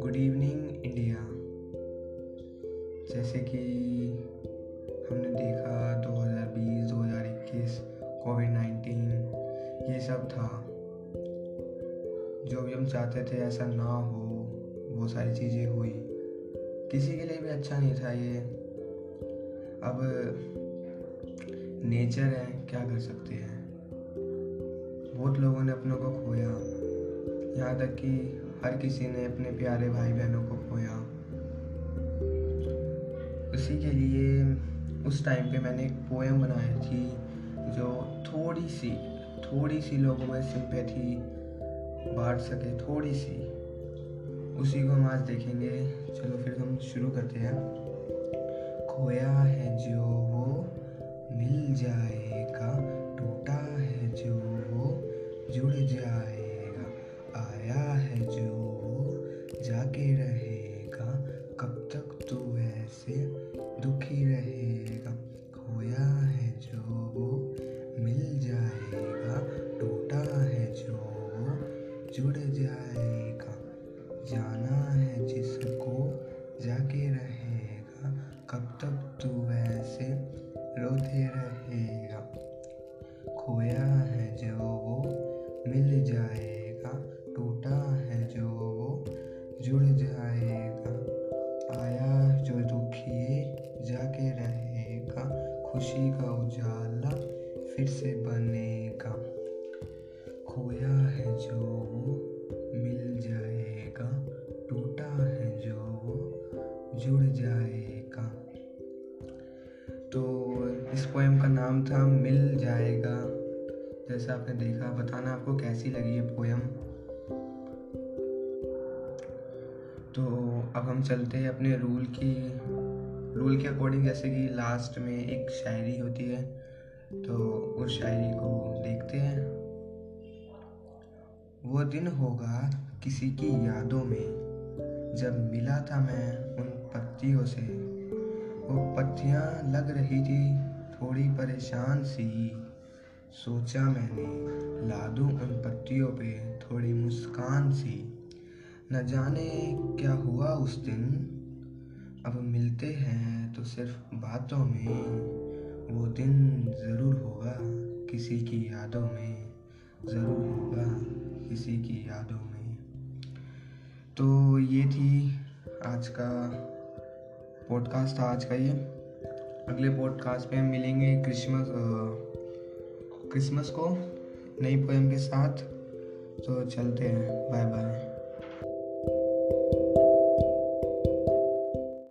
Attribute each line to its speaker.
Speaker 1: Good evening India जैसे कि हमने देखा 2020 2021 कोविड 19 ये सब था। जो भी हम चाहते थे ऐसा ना हो, वो सारी चीज़ें हुई। किसी के लिए भी अच्छा नहीं था ये। अब नेचर है, क्या कर सकते हैं? बहुत लोगों ने अपनों को खोया। यहाँ तक कि हर किसी ने अपने प्यारे भाई बहनों को खोया। उसी के लिए उस टाइम पे मैंने एक पोएम बनाई थी, जो थोड़ी सी थोड़ी सी लोगों में सिंपैथी बांट सके थोड़ी सी उसी को हम आज देखेंगे। चलो फिर हम शुरू करते हैं। खोया है जो वो, मिल जाएगा खुशी का उजाला फिर से बनेगा। खोया है जो वो, मिल जाएगा। टूटा है जो वो, जुड़ जाएगा। तो इस पोएम का नाम था, मिल जाएगा। जैसा आपने देखा, बताना आपको कैसी लगी ये पोएम तो अब हम चलते हैं अपने रूल की रूल के अकॉर्डिंग जैसे कि लास्ट में एक शायरी होती है तो उस शायरी को देखते हैं। वो दिन होगा किसी की यादों में, जब मिला था मैं उन पत्तियों से। वो पत्तियाँ लग रही थी, थोड़ी परेशान सी। सोचा मैंने ला दूँ उन पत्तियों पे थोड़ी मुस्कान सी। न जाने क्या हुआ उस दिन अब मिलते हैं तो सिर्फ़ बातों में वो दिन ज़रूर होगा किसी की यादों में, ज़रूर होगा किसी की यादों में। तो ये थी आज का पॉडकास्ट था आज का ये। अगले पॉडकास्ट पे हम मिलेंगे क्रिसमस क्रिसमस को नई पोएम के साथ। तो चलते हैं बाय बाय